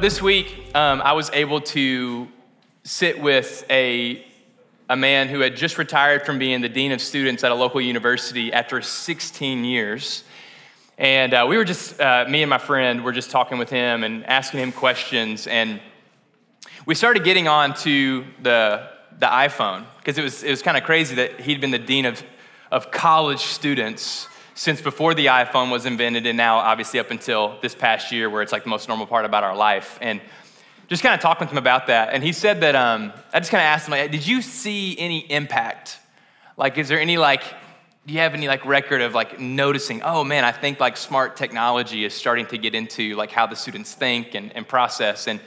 this week, um, I was able to sit with a, a man who had just retired from being the dean of students at a local university after 16 years. And uh, we were just, uh, me and my friend were just talking with him and asking him questions. And we started getting on to the, the iPhone because it was, it was kind of crazy that he'd been the dean of, of college students since before the iPhone was invented, and now obviously up until this past year, where it's like the most normal part about our life. And just kind of talking with him about that. And he said that um, I just kind of asked him, like, did you see any impact? Like, is there any like, do you have any like record of like noticing? Oh man, I think like smart technology is starting to get into like how the students think and, and process. And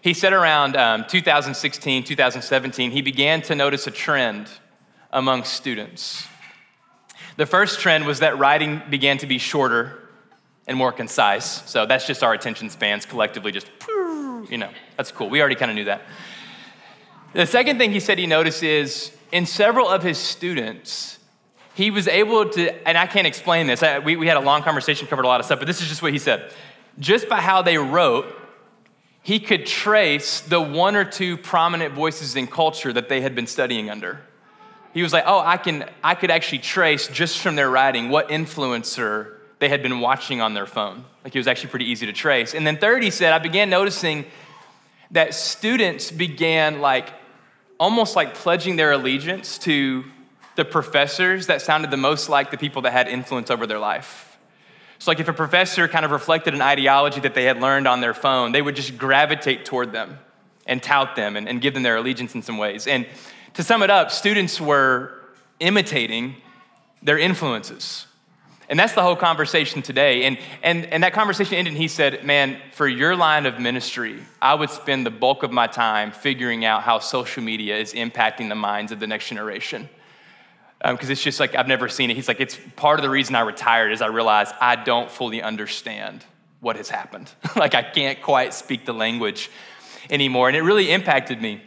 he said around um, 2016, 2017, he began to notice a trend among students the first trend was that writing began to be shorter and more concise. So that's just our attention spans collectively, just, you know, that's cool. We already kind of knew that. The second thing he said he noticed is in several of his students, he was able to, and I can't explain this, I, we, we had a long conversation, covered a lot of stuff, but this is just what he said. Just by how they wrote, he could trace the one or two prominent voices in culture that they had been studying under he was like, oh, I can I could actually trace just from their writing what influencer they had been watching on their phone. Like it was actually pretty easy to trace. And then third, he said, I began noticing that students began like almost like pledging their allegiance to the professors that sounded the most like the people that had influence over their life. So, like if a professor kind of reflected an ideology that they had learned on their phone, they would just gravitate toward them and tout them and, and give them their allegiance in some ways. And to sum it up, students were imitating their influences. And that's the whole conversation today. And, and, and that conversation ended, and he said, Man, for your line of ministry, I would spend the bulk of my time figuring out how social media is impacting the minds of the next generation. Because um, it's just like, I've never seen it. He's like, It's part of the reason I retired is I realized I don't fully understand what has happened. like, I can't quite speak the language anymore. And it really impacted me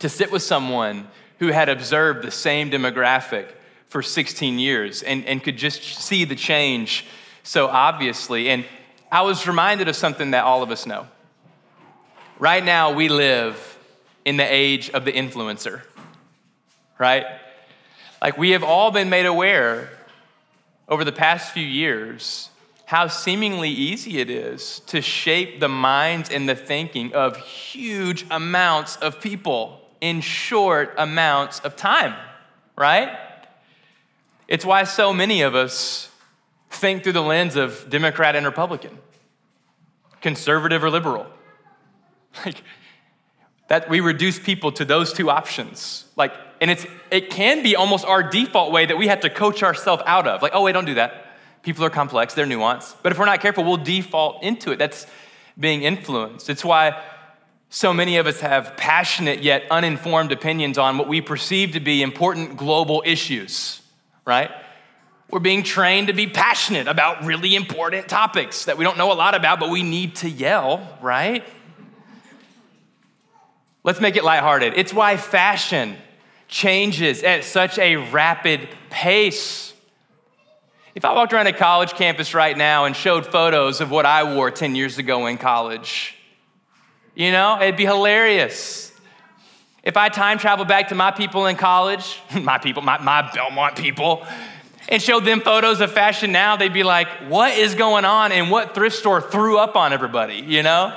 to sit with someone who had observed the same demographic for 16 years and, and could just see the change so obviously. And I was reminded of something that all of us know. Right now, we live in the age of the influencer, right? Like, we have all been made aware over the past few years how seemingly easy it is to shape the minds and the thinking of huge amounts of people in short amounts of time, right? It's why so many of us think through the lens of Democrat and Republican, conservative or liberal. Like, that we reduce people to those two options. Like, and it's it can be almost our default way that we have to coach ourselves out of. Like, oh wait, don't do that. People are complex, they're nuanced. But if we're not careful, we'll default into it. That's being influenced. It's why so many of us have passionate yet uninformed opinions on what we perceive to be important global issues, right? We're being trained to be passionate about really important topics that we don't know a lot about, but we need to yell, right? Let's make it lighthearted. It's why fashion changes at such a rapid pace. If I walked around a college campus right now and showed photos of what I wore 10 years ago in college, you know, it'd be hilarious. If I time travel back to my people in college, my people, my, my Belmont people, and showed them photos of fashion now, they'd be like, what is going on and what thrift store threw up on everybody, you know?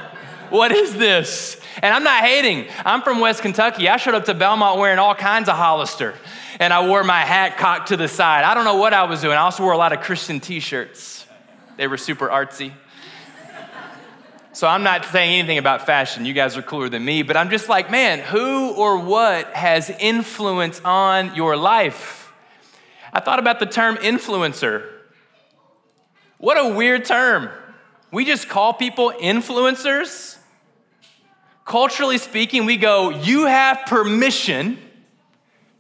what is this? And I'm not hating. I'm from West Kentucky. I showed up to Belmont wearing all kinds of Hollister, and I wore my hat cocked to the side. I don't know what I was doing. I also wore a lot of Christian t shirts, they were super artsy. So I'm not saying anything about fashion. You guys are cooler than me, but I'm just like, man, who or what has influence on your life? I thought about the term influencer. What a weird term. We just call people influencers. Culturally speaking, we go, you have permission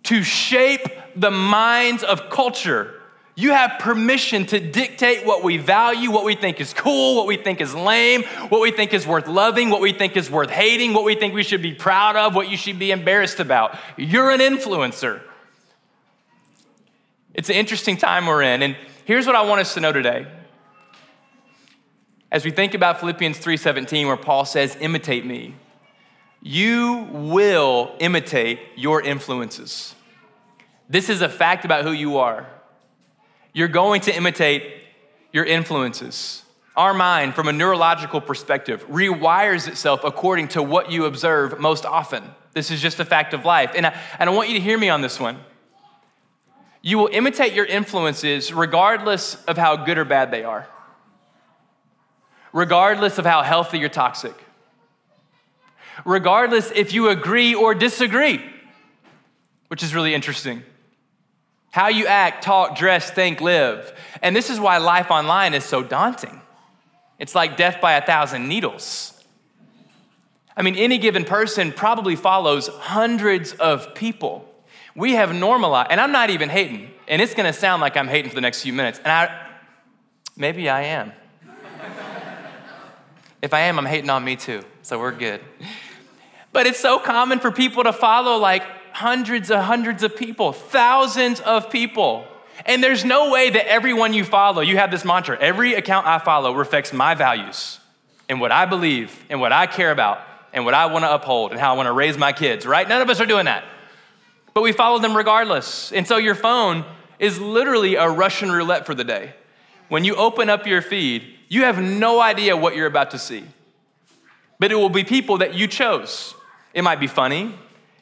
to shape the minds of culture. You have permission to dictate what we value, what we think is cool, what we think is lame, what we think is worth loving, what we think is worth hating, what we think we should be proud of, what you should be embarrassed about. You're an influencer. It's an interesting time we're in. And here's what I want us to know today as we think about Philippians 3:17 where Paul says imitate me you will imitate your influences this is a fact about who you are you're going to imitate your influences. Our mind from a neurological perspective rewires itself according to what you observe most often. This is just a fact of life. And I, and I want you to hear me on this one. You will imitate your influences regardless of how good or bad they are. Regardless of how healthy or toxic, regardless if you agree or disagree, which is really interesting. How you act, talk, dress, think, live. And this is why life online is so daunting. It's like death by a thousand needles. I mean, any given person probably follows hundreds of people. We have normalized, and I'm not even hating, and it's gonna sound like I'm hating for the next few minutes, and I, maybe I am. If I am, I'm hating on me too, so we're good. But it's so common for people to follow like hundreds and hundreds of people, thousands of people. And there's no way that everyone you follow, you have this mantra every account I follow reflects my values and what I believe and what I care about and what I want to uphold and how I want to raise my kids, right? None of us are doing that. But we follow them regardless. And so your phone is literally a Russian roulette for the day. When you open up your feed, you have no idea what you're about to see. But it will be people that you chose. It might be funny,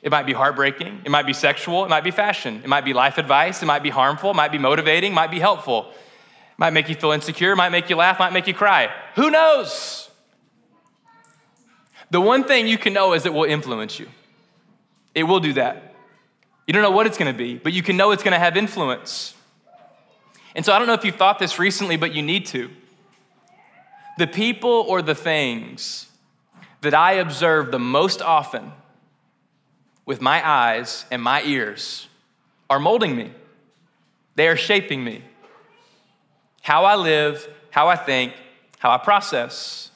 it might be heartbreaking, it might be sexual, it might be fashion, it might be life advice, it might be harmful, it might be motivating, it might be helpful. It might make you feel insecure, it might make you laugh, it might make you cry. Who knows? The one thing you can know is it will influence you. It will do that. You don't know what it's going to be, but you can know it's going to have influence. And so I don't know if you've thought this recently, but you need to. The people or the things that I observe the most often with my eyes and my ears are molding me. They are shaping me. How I live, how I think, how I process.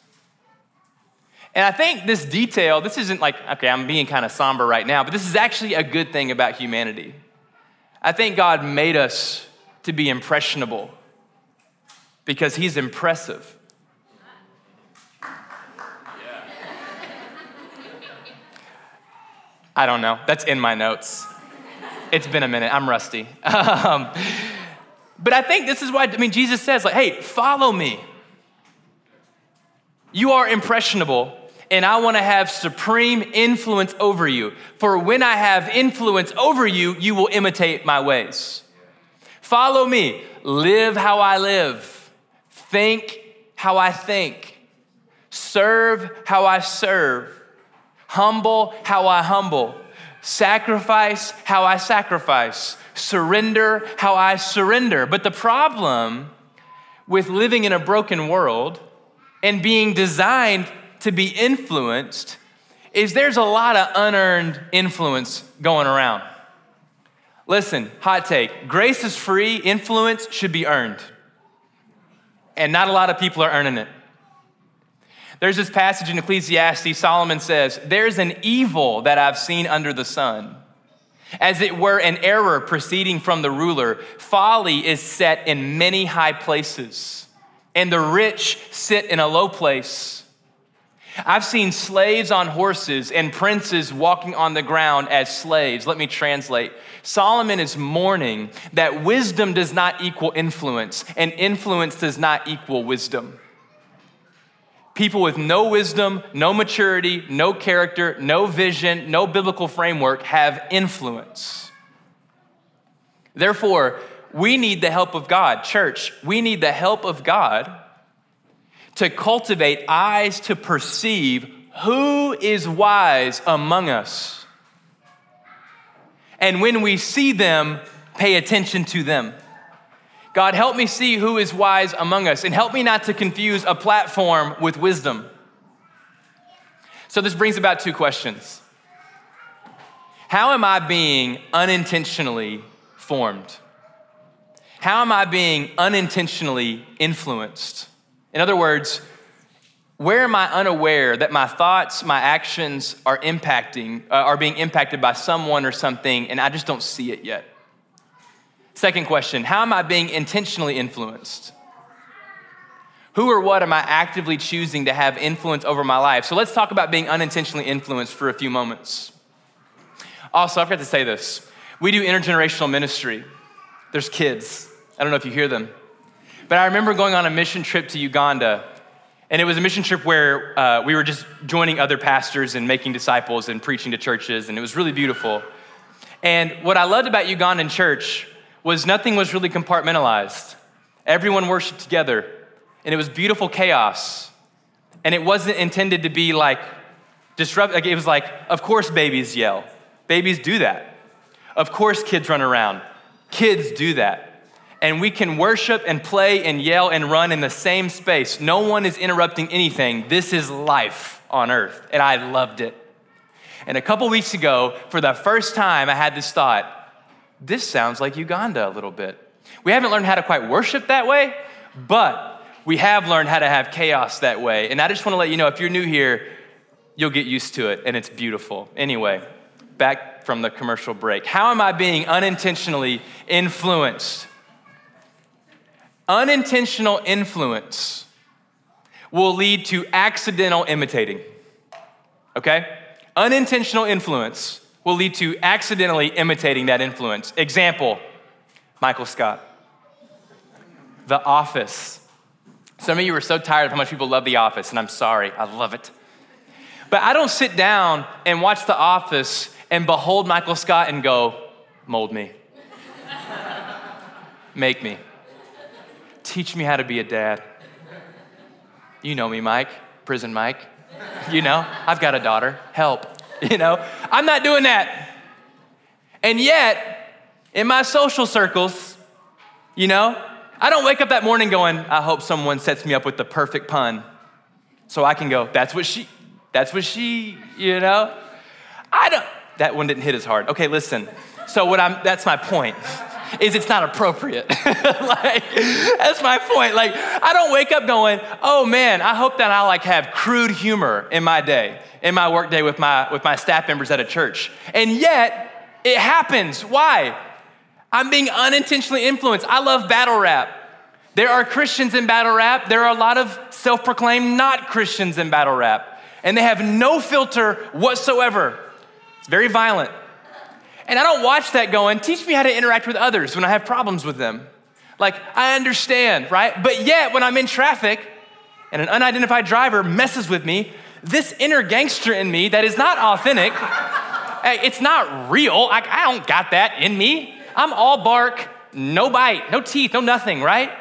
And I think this detail, this isn't like, okay, I'm being kind of somber right now, but this is actually a good thing about humanity. I think God made us to be impressionable because He's impressive. I don't know. That's in my notes. It's been a minute. I'm rusty. Um, but I think this is why, I mean, Jesus says, like, hey, follow me. You are impressionable, and I want to have supreme influence over you. For when I have influence over you, you will imitate my ways. Follow me. Live how I live. Think how I think. Serve how I serve humble how I humble, sacrifice how I sacrifice, surrender how I surrender. But the problem with living in a broken world and being designed to be influenced is there's a lot of unearned influence going around. Listen, hot take grace is free, influence should be earned. And not a lot of people are earning it. There's this passage in Ecclesiastes, Solomon says, There's an evil that I've seen under the sun. As it were an error proceeding from the ruler, folly is set in many high places, and the rich sit in a low place. I've seen slaves on horses and princes walking on the ground as slaves. Let me translate. Solomon is mourning that wisdom does not equal influence, and influence does not equal wisdom. People with no wisdom, no maturity, no character, no vision, no biblical framework have influence. Therefore, we need the help of God. Church, we need the help of God to cultivate eyes to perceive who is wise among us. And when we see them, pay attention to them. God, help me see who is wise among us and help me not to confuse a platform with wisdom. So, this brings about two questions How am I being unintentionally formed? How am I being unintentionally influenced? In other words, where am I unaware that my thoughts, my actions are impacting, uh, are being impacted by someone or something, and I just don't see it yet? Second question How am I being intentionally influenced? Who or what am I actively choosing to have influence over my life? So let's talk about being unintentionally influenced for a few moments. Also, I forgot to say this. We do intergenerational ministry. There's kids. I don't know if you hear them. But I remember going on a mission trip to Uganda, and it was a mission trip where uh, we were just joining other pastors and making disciples and preaching to churches, and it was really beautiful. And what I loved about Ugandan church was nothing was really compartmentalized. Everyone worshiped together, and it was beautiful chaos. And it wasn't intended to be like disrupt. Like it was like, of course, babies yell. Babies do that. Of course, kids run around. Kids do that. And we can worship and play and yell and run in the same space. No one is interrupting anything. This is life on earth. And I loved it. And a couple weeks ago, for the first time, I had this thought this sounds like Uganda a little bit. We haven't learned how to quite worship that way, but we have learned how to have chaos that way. And I just want to let you know if you're new here, you'll get used to it, and it's beautiful. Anyway, back from the commercial break. How am I being unintentionally influenced? Unintentional influence will lead to accidental imitating. Okay? Unintentional influence will lead to accidentally imitating that influence. Example Michael Scott. The Office. Some of you are so tired of how much people love The Office, and I'm sorry, I love it. But I don't sit down and watch The Office and behold Michael Scott and go, mold me, make me, teach me how to be a dad. You know me, Mike, prison Mike. You know, I've got a daughter, help. You know, I'm not doing that. And yet, in my social circles, you know, I don't wake up that morning going, I hope someone sets me up with the perfect pun. So I can go, that's what she, that's what she, you know? I don't, that one didn't hit as hard. Okay, listen. So what I'm, that's my point is it's not appropriate. like, that's my point. Like, I don't wake up going, oh man, I hope that I like have crude humor in my day, in my work day with my, with my staff members at a church. And yet, it happens. Why? I'm being unintentionally influenced. I love battle rap. There are Christians in battle rap. There are a lot of self proclaimed not Christians in battle rap. And they have no filter whatsoever. It's very violent. And I don't watch that going, teach me how to interact with others when I have problems with them. Like, I understand, right? But yet, when I'm in traffic and an unidentified driver messes with me, this inner gangster in me that is not authentic, it's not real. I, I don't got that in me. I'm all bark, no bite, no teeth, no nothing, right?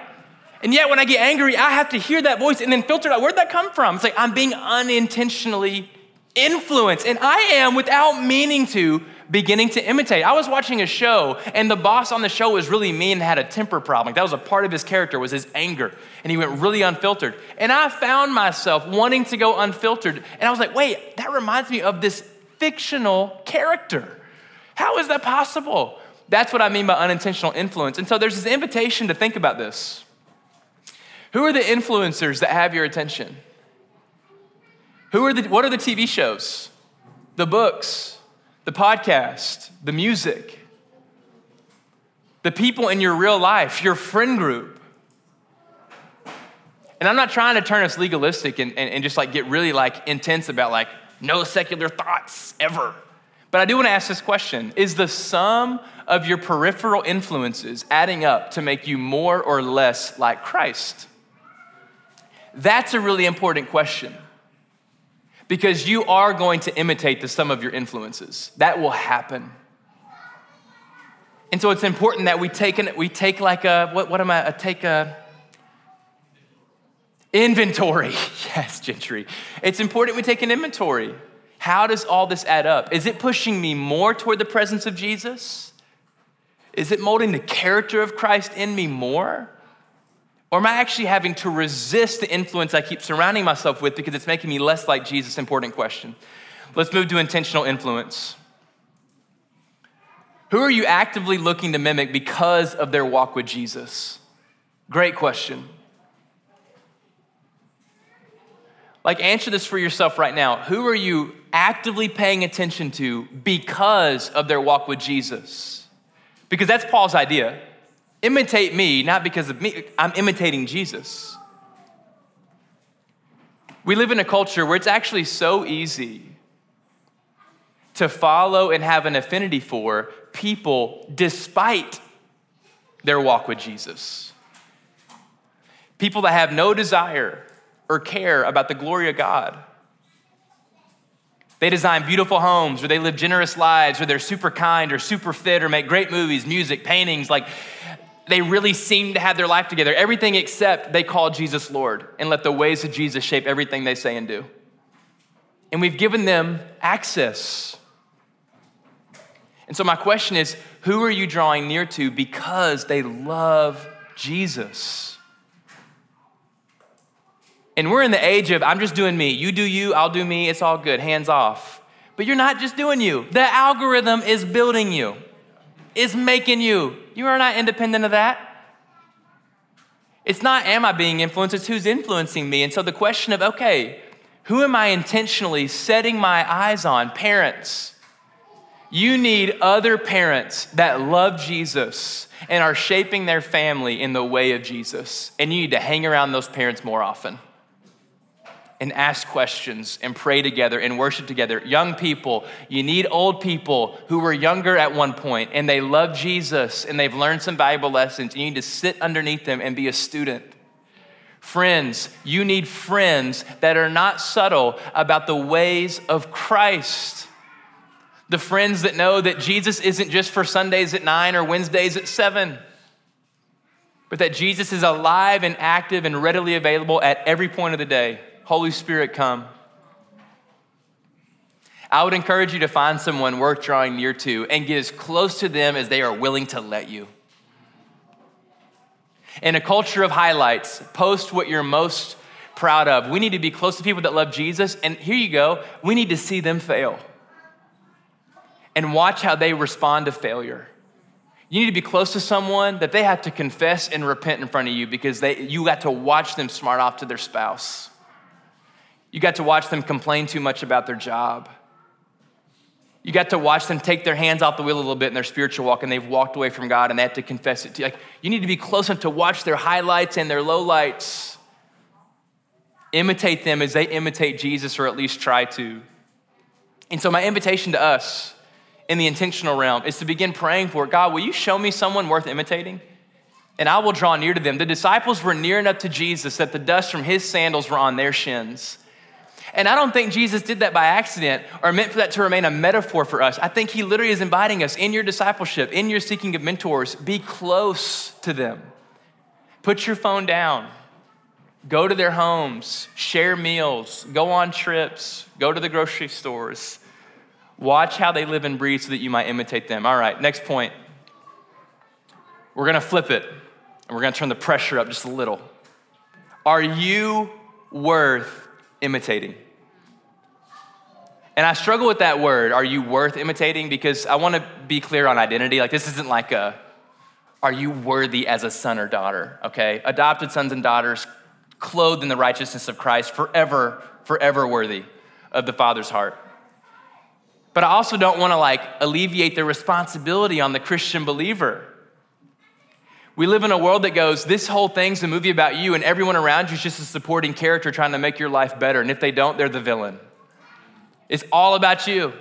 And yet, when I get angry, I have to hear that voice and then filter out where'd that come from? It's like I'm being unintentionally influenced, and I am, without meaning to, beginning to imitate. I was watching a show, and the boss on the show was really mean and had a temper problem. That was a part of his character was his anger, and he went really unfiltered. And I found myself wanting to go unfiltered, and I was like, wait, that reminds me of this fictional character. How is that possible? That's what I mean by unintentional influence. And so there's this invitation to think about this. Who are the influencers that have your attention? Who are the, what are the TV shows, the books, the podcast, the music, the people in your real life, your friend group? And I'm not trying to turn us legalistic and, and, and just like get really like intense about like no secular thoughts ever. But I do want to ask this question Is the sum of your peripheral influences adding up to make you more or less like Christ? That's a really important question because you are going to imitate the sum of your influences. That will happen. And so it's important that we take, an, we take like a, what, what am I, a, take a, inventory. yes, Gentry. It's important we take an inventory. How does all this add up? Is it pushing me more toward the presence of Jesus? Is it molding the character of Christ in me more? Or am I actually having to resist the influence I keep surrounding myself with because it's making me less like Jesus? Important question. Let's move to intentional influence. Who are you actively looking to mimic because of their walk with Jesus? Great question. Like, answer this for yourself right now. Who are you actively paying attention to because of their walk with Jesus? Because that's Paul's idea. Imitate me, not because of me. I'm imitating Jesus. We live in a culture where it's actually so easy to follow and have an affinity for people despite their walk with Jesus. People that have no desire or care about the glory of God. They design beautiful homes, or they live generous lives, or they're super kind, or super fit, or make great movies, music, paintings. Like, they really seem to have their life together. Everything except they call Jesus Lord and let the ways of Jesus shape everything they say and do. And we've given them access. And so, my question is who are you drawing near to because they love Jesus? And we're in the age of I'm just doing me. You do you, I'll do me, it's all good, hands off. But you're not just doing you. The algorithm is building you, is making you. You are not independent of that. It's not am I being influenced, it's who's influencing me. And so the question of, okay, who am I intentionally setting my eyes on? Parents. You need other parents that love Jesus and are shaping their family in the way of Jesus. And you need to hang around those parents more often and ask questions and pray together and worship together. Young people, you need old people who were younger at one point and they love Jesus and they've learned some valuable lessons. You need to sit underneath them and be a student. Friends, you need friends that are not subtle about the ways of Christ. The friends that know that Jesus isn't just for Sundays at nine or Wednesdays at seven, but that Jesus is alive and active and readily available at every point of the day. Holy Spirit, come. I would encourage you to find someone worth drawing near to and get as close to them as they are willing to let you. In a culture of highlights, post what you're most proud of. We need to be close to people that love Jesus, and here you go, we need to see them fail and watch how they respond to failure. You need to be close to someone that they have to confess and repent in front of you because they, you got to watch them smart off to their spouse. You got to watch them complain too much about their job. You got to watch them take their hands off the wheel a little bit in their spiritual walk and they've walked away from God and they have to confess it to you. Like, you need to be close enough to watch their highlights and their lowlights. Imitate them as they imitate Jesus, or at least try to. And so, my invitation to us in the intentional realm is to begin praying for God, will you show me someone worth imitating? And I will draw near to them. The disciples were near enough to Jesus that the dust from his sandals were on their shins. And I don't think Jesus did that by accident or meant for that to remain a metaphor for us. I think he literally is inviting us in your discipleship, in your seeking of mentors, be close to them. Put your phone down. Go to their homes, share meals, go on trips, go to the grocery stores. Watch how they live and breathe so that you might imitate them. All right, next point. We're gonna flip it and we're gonna turn the pressure up just a little. Are you worth imitating. And I struggle with that word, are you worth imitating? Because I want to be clear on identity. Like, this isn't like a, are you worthy as a son or daughter? Okay? Adopted sons and daughters, clothed in the righteousness of Christ, forever, forever worthy of the Father's heart. But I also don't want to like alleviate the responsibility on the Christian believer. We live in a world that goes, this whole thing's a movie about you, and everyone around you is just a supporting character trying to make your life better. And if they don't, they're the villain. It's all about you.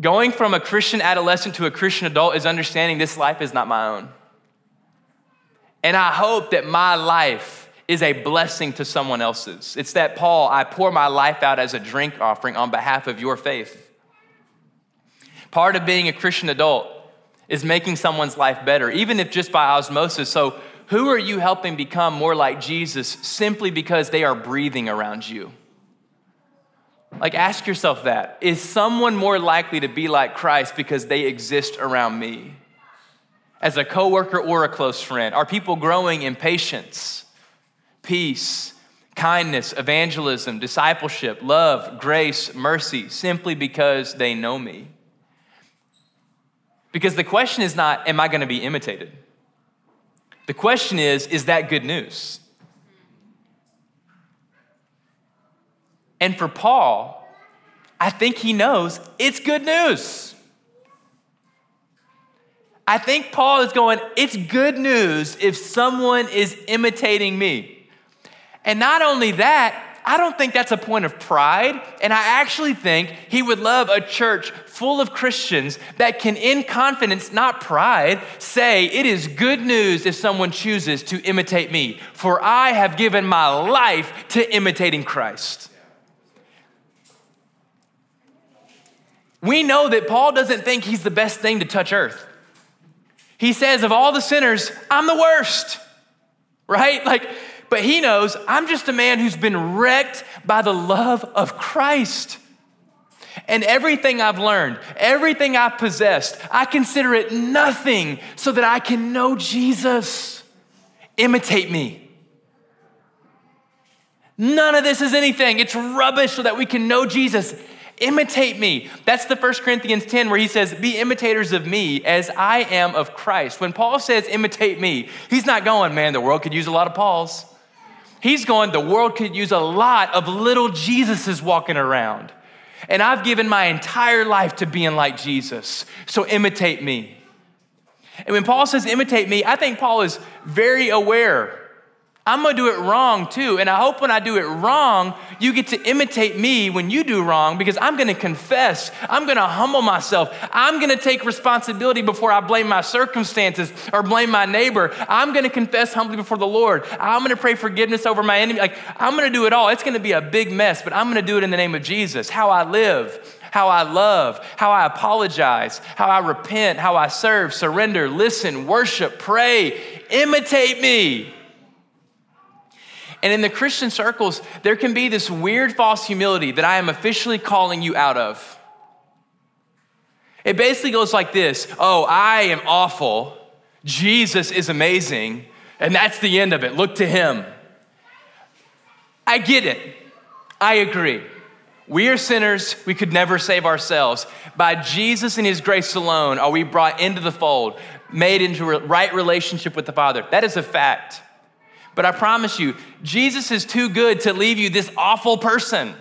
Going from a Christian adolescent to a Christian adult is understanding this life is not my own. And I hope that my life is a blessing to someone else's. It's that, Paul, I pour my life out as a drink offering on behalf of your faith. Part of being a Christian adult is making someone's life better, even if just by osmosis. So, who are you helping become more like Jesus simply because they are breathing around you? Like, ask yourself that. Is someone more likely to be like Christ because they exist around me? As a coworker or a close friend? Are people growing in patience, peace, kindness, evangelism, discipleship, love, grace, mercy, simply because they know me? Because the question is not, am I going to be imitated? The question is, is that good news? And for Paul, I think he knows it's good news. I think Paul is going, it's good news if someone is imitating me. And not only that, I don't think that's a point of pride. And I actually think he would love a church full of Christians that can, in confidence, not pride, say, It is good news if someone chooses to imitate me, for I have given my life to imitating Christ. We know that Paul doesn't think he's the best thing to touch earth. He says, Of all the sinners, I'm the worst, right? Like, but he knows I'm just a man who's been wrecked by the love of Christ. And everything I've learned, everything I've possessed, I consider it nothing so that I can know Jesus. Imitate me. None of this is anything. It's rubbish so that we can know Jesus. Imitate me. That's the 1 Corinthians 10 where he says, Be imitators of me as I am of Christ. When Paul says, Imitate me, he's not going, Man, the world could use a lot of Pauls. He's going, The world could use a lot of little Jesuses walking around. And I've given my entire life to being like Jesus. So imitate me. And when Paul says imitate me, I think Paul is very aware I'm gonna do it wrong too. And I hope when I do it wrong, you get to imitate me when you do wrong because I'm gonna confess. I'm gonna humble myself. I'm gonna take responsibility before I blame my circumstances or blame my neighbor. I'm gonna confess humbly before the Lord. I'm gonna pray forgiveness over my enemy. Like, I'm gonna do it all. It's gonna be a big mess, but I'm gonna do it in the name of Jesus. How I live, how I love, how I apologize, how I repent, how I serve, surrender, listen, worship, pray. Imitate me. And in the Christian circles, there can be this weird false humility that I am officially calling you out of. It basically goes like this Oh, I am awful. Jesus is amazing. And that's the end of it. Look to him. I get it. I agree. We are sinners. We could never save ourselves. By Jesus and his grace alone are we brought into the fold, made into right relationship with the Father. That is a fact. But I promise you, Jesus is too good to leave you this awful person.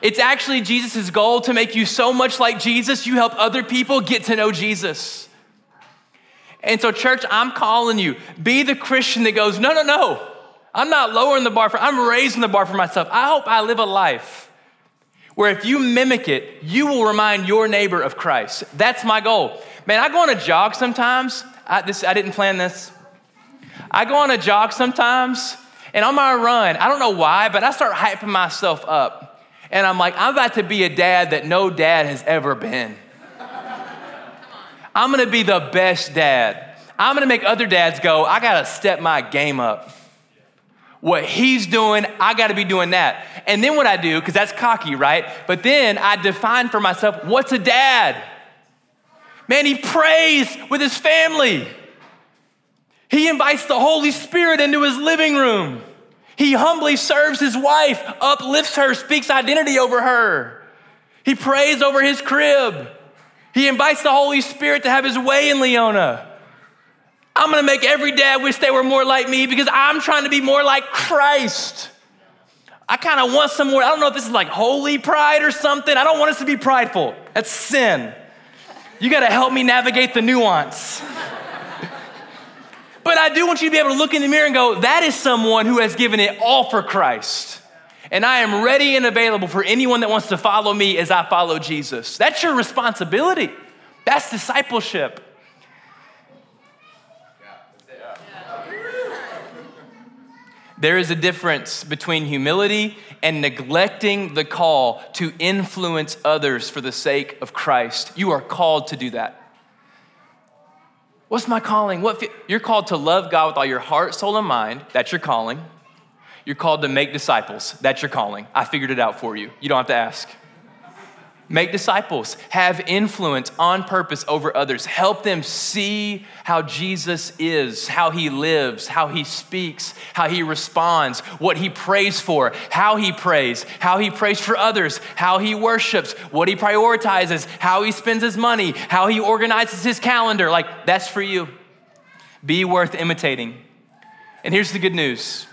It's actually Jesus' goal to make you so much like Jesus, you help other people get to know Jesus. And so, church, I'm calling you be the Christian that goes, no, no, no. I'm not lowering the bar for, I'm raising the bar for myself. I hope I live a life where if you mimic it, you will remind your neighbor of Christ. That's my goal. Man, I go on a jog sometimes. I, this, I didn't plan this. I go on a jog sometimes, and on my run, I don't know why, but I start hyping myself up. And I'm like, I'm about to be a dad that no dad has ever been. I'm gonna be the best dad. I'm gonna make other dads go, I gotta step my game up. What he's doing, I gotta be doing that. And then what I do, because that's cocky, right? But then I define for myself what's a dad? Man, he prays with his family. He invites the Holy Spirit into his living room. He humbly serves his wife, uplifts her, speaks identity over her. He prays over his crib. He invites the Holy Spirit to have his way in Leona. I'm gonna make every dad wish they were more like me because I'm trying to be more like Christ. I kind of want some more. I don't know if this is like holy pride or something. I don't want us to be prideful. That's sin. You gotta help me navigate the nuance. But I do want you to be able to look in the mirror and go, that is someone who has given it all for Christ. And I am ready and available for anyone that wants to follow me as I follow Jesus. That's your responsibility. That's discipleship. There is a difference between humility and neglecting the call to influence others for the sake of Christ. You are called to do that. What's my calling? What you're called to love God with all your heart, soul, and mind. That's your calling. You're called to make disciples. That's your calling. I figured it out for you. You don't have to ask. Make disciples, have influence on purpose over others. Help them see how Jesus is, how he lives, how he speaks, how he responds, what he prays for, how he prays, how he prays for others, how he worships, what he prioritizes, how he spends his money, how he organizes his calendar. Like, that's for you. Be worth imitating. And here's the good news.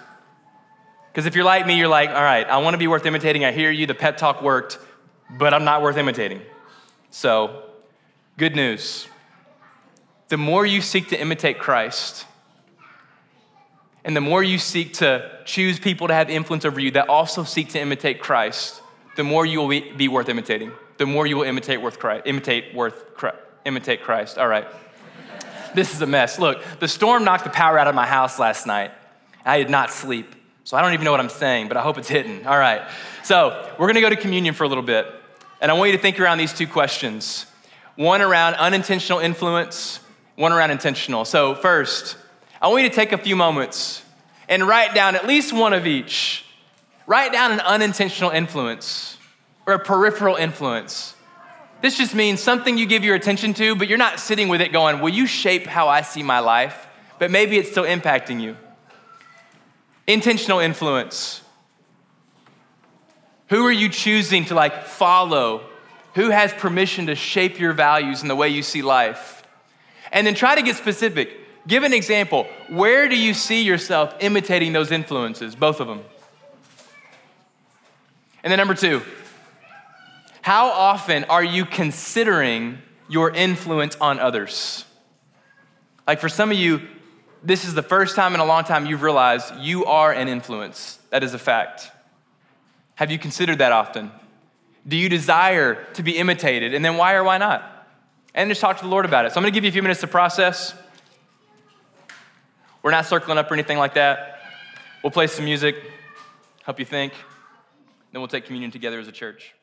Because if you're like me, you're like, all right, I want to be worth imitating. I hear you. The pep talk worked but I'm not worth imitating. So, good news. The more you seek to imitate Christ, and the more you seek to choose people to have influence over you that also seek to imitate Christ, the more you will be, worth imitating. The more you will imitate worth Christ, imitate worth imitate Christ. All right. this is a mess. Look, the storm knocked the power out of my house last night. I did not sleep. So I don't even know what I'm saying, but I hope it's hidden. All right. So we're going to go to communion for a little bit. And I want you to think around these two questions one around unintentional influence, one around intentional. So, first, I want you to take a few moments and write down at least one of each. Write down an unintentional influence or a peripheral influence. This just means something you give your attention to, but you're not sitting with it going, Will you shape how I see my life? But maybe it's still impacting you. Intentional influence. Who are you choosing to like follow? Who has permission to shape your values and the way you see life? And then try to get specific. Give an example. Where do you see yourself imitating those influences? Both of them. And then number two, how often are you considering your influence on others? Like for some of you, this is the first time in a long time you've realized you are an influence. That is a fact. Have you considered that often? Do you desire to be imitated? And then why or why not? And just talk to the Lord about it. So I'm going to give you a few minutes to process. We're not circling up or anything like that. We'll play some music, help you think, then we'll take communion together as a church.